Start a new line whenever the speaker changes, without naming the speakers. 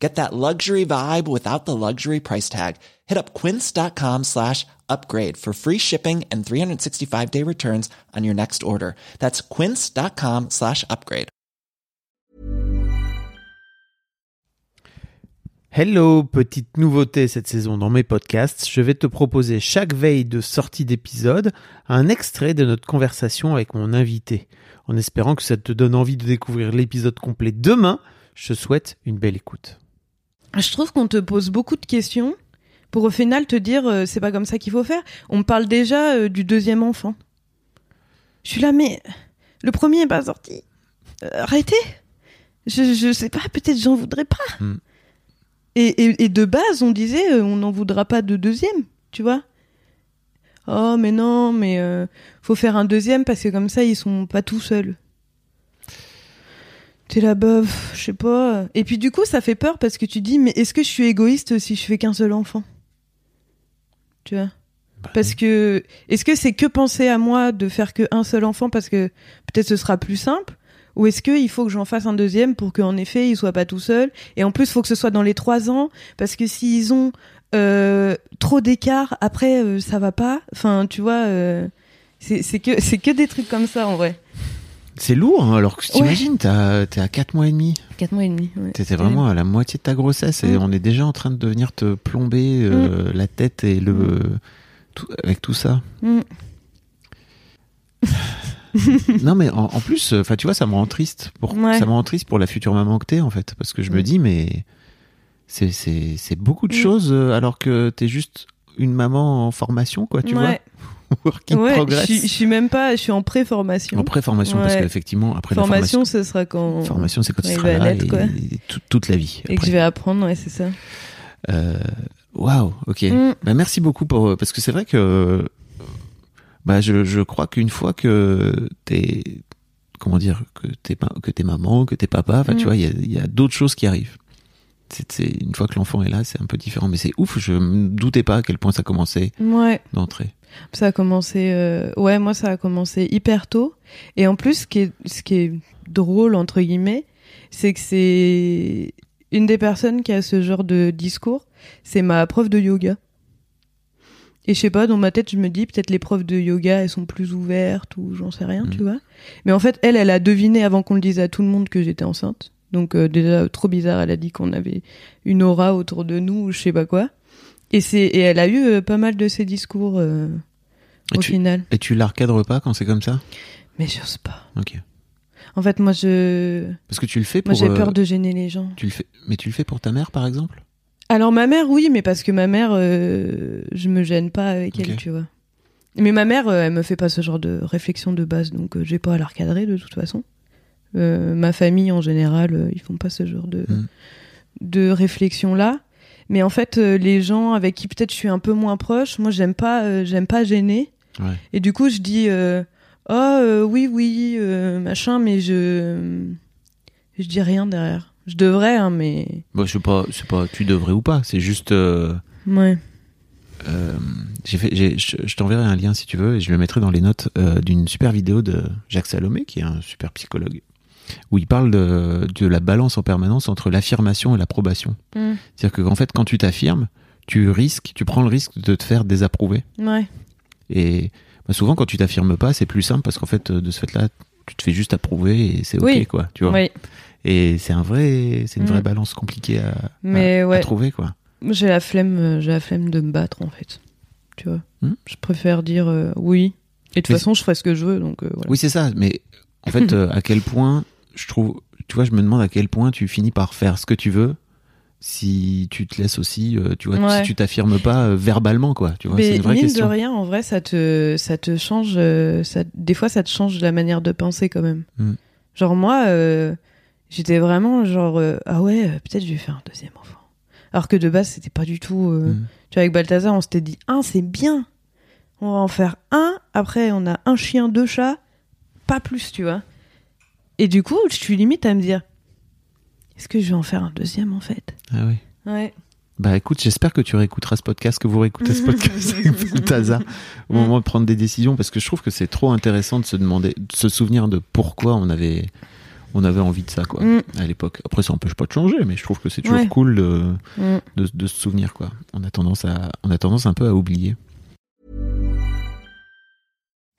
Get that luxury vibe without the luxury price tag. Hit up quince.com slash upgrade for free shipping and 365 day returns on your next order. That's quince.com slash upgrade.
Hello, petite nouveauté cette saison dans mes podcasts. Je vais te proposer chaque veille de sortie d'épisode un extrait de notre conversation avec mon invité. En espérant que ça te donne envie de découvrir l'épisode complet demain, je te souhaite une belle écoute.
Je trouve qu'on te pose beaucoup de questions pour au final te dire euh, c'est pas comme ça qu'il faut faire. On me parle déjà euh, du deuxième enfant. Je suis là, mais le premier est pas sorti. Euh, arrêtez. Je, je sais pas, peut-être j'en voudrais pas.
Hmm.
Et, et, et de base, on disait on n'en voudra pas de deuxième, tu vois. Oh, mais non, mais faut faire un deuxième parce que comme ça, ils sont pas tout seuls. T'es là, pff, je sais pas. Et puis du coup, ça fait peur parce que tu dis, mais est-ce que je suis égoïste si je fais qu'un seul enfant? Tu vois?
Bah,
Parce que, est-ce que c'est que penser à moi de faire qu'un seul enfant parce que peut-être ce sera plus simple? Ou est-ce qu'il faut que j'en fasse un deuxième pour qu'en effet, il soit pas tout seul? Et en plus, il faut que ce soit dans les trois ans parce que s'ils ont euh, trop d'écart, après, euh, ça va pas. Enfin, tu vois, euh, c'est c'est que, c'est que des trucs comme ça en vrai.
C'est lourd, hein, alors que t'imagines, t'as- t'es à 4 mois et demi.
4 mois et demi. ouais.
T'étais vraiment à la moitié de ta grossesse et on est déjà en train de venir te plomber euh, la tête et le tout- avec tout ça. Non mais en, en plus, enfin tu vois, ça me rend triste pour
Ouais.
ça me rend triste pour la future maman que t'es en fait, parce que je me dis mais c'est beaucoup de choses euh, alors que t'es juste une maman en formation quoi, tu
ouais.
vois, work in
Ouais,
progress.
je suis- je suis même pas, je suis en pré-formation.
En pré-formation parce
Ouais.
qu'effectivement après
formation,
la
ce sera quand
formation, formation c'est quand tu seras là et,
quoi.
et tout- toute la vie.
et que je vais apprendre, ouais, c'est ça.
Euh, Waouh, ok.
Mm.
Bah, merci beaucoup pour parce que c'est vrai que euh, bah je, je crois qu'une fois que t'es comment dire que t'es que t'es maman, que t'es papa,
Mm.
tu vois, il y a, y a d'autres choses qui arrivent. C'est c'est- une fois que l'enfant est là, c'est un peu différent, mais c'est ouf. Je me doutais pas à quel point ça commençait
Ouais.
d'entrée.
Ça a commencé, euh, ouais, moi ça a commencé hyper tôt. Et en plus, ce qui est, ce qui est drôle entre guillemets, c'est que c'est une des personnes qui a ce genre de discours, c'est ma prof de yoga. Et je sais pas, dans ma tête, je me dis peut-être les profs de yoga, elles sont plus ouvertes ou j'en sais rien, tu vois. Mais en fait, elle, elle a deviné avant qu'on le dise à tout le monde que j'étais enceinte. Donc euh, déjà trop bizarre, elle a dit qu'on avait une aura autour de nous ou je sais pas quoi. Et c'est et elle a eu euh, pas mal de ces discours euh,
Et
au
tu,
final.
et tu la recadres pas quand c'est comme ça?
Mais j'ose pas.
Ok.
En fait, moi je
Parce que tu le fais pour.
moi j'ai
euh,
peur de gêner les gens.
Tu le fais, mais tu le fais pour ta mère par exemple?
Alors ma mère oui, mais parce que ma mère euh, je me gêne pas avec elle, tu vois. Mais ma mère euh, elle me fait pas ce genre de réflexion de base donc euh, j'ai pas à la recadrer de toute façon. Ma famille en général, ils font pas ce genre de
Mm.
de réflexion là. Mais en fait, euh, les gens avec qui peut-être je suis un peu moins proche, moi j'aime pas, euh, j'aime pas gêner.
Ouais.
Et du coup, je dis, euh, oh oui, oui, machin, mais je, je dis rien derrière. Je devrais, hein, mais
Bon, je sais pas, c'est pas, tu devrais ou pas. C'est juste.
ouais.
Euh, j'ai fait, j'ai- je, je t'enverrai un lien si tu veux et je le mettrai dans les notes euh, d'une super vidéo de Jacques Salomé qui est un super psychologue où il parle de, de la balance en permanence entre l'affirmation et l'approbation.
Mm.
C'est-à-dire qu'en fait quand tu t'affirmes, tu risques, tu prends le risque de te faire désapprouver.
Ouais.
Et bah, souvent quand tu t'affirmes pas, c'est plus simple parce qu'en fait de ce fait-là, tu te fais juste approuver et c'est ok
Oui.
quoi, tu vois.
Oui.
Et c'est un vrai, c'est une vraie
Mm.
balance compliquée à,
Mais
à- à
ouais.
trouver quoi.
J'ai la flemme, euh, j'ai la flemme de me battre en fait. Tu vois.
Hmm.
Je préfère dire euh, oui. Et de toute façon, je ferai ce que je veux, donc euh, voilà.
Oui, c'est ça. Mais en fait, euh, à quel point, je trouve, tu vois, je me demande à quel point tu finis par faire ce que tu veux si tu te laisses aussi, euh, tu vois,
Ouais.
si tu t'affirmes pas euh, verbalement, quoi. Tu vois, c'est
Mais
une vraie
mine
question.
de rien, en vrai, ça te, ça te change. euh, ça, des fois, ça te change la manière de penser quand même.
Mm.
Genre moi, j'étais vraiment genre ah ouais, peut-être je vais faire un deuxième enfant. Alors que de base, c'était pas du tout.
Mm.
Tu vois, avec Balthazar, on s'était dit un, c'est bien. On va en faire un. Après, on a un chien, deux chats. pas plus, tu vois. Et du coup, je suis limite à me dire, est-ce que je vais en faire un deuxième en fait?
Ah oui.
Ouais.
Bah écoute, j'espère que tu réécouteras ce podcast, que vous réécoutez ce podcast avec Balthazar au moment de prendre des décisions, parce que je trouve que c'est trop intéressant de se demander, de se souvenir de pourquoi on avait, on avait envie de ça, quoi,
Mm.
à l'époque. Après, ça empêche pas de changer, mais je trouve que c'est toujours
Ouais.
cool de,
Mm.
de, de se souvenir, quoi. On a tendance à, on a tendance un peu à oublier.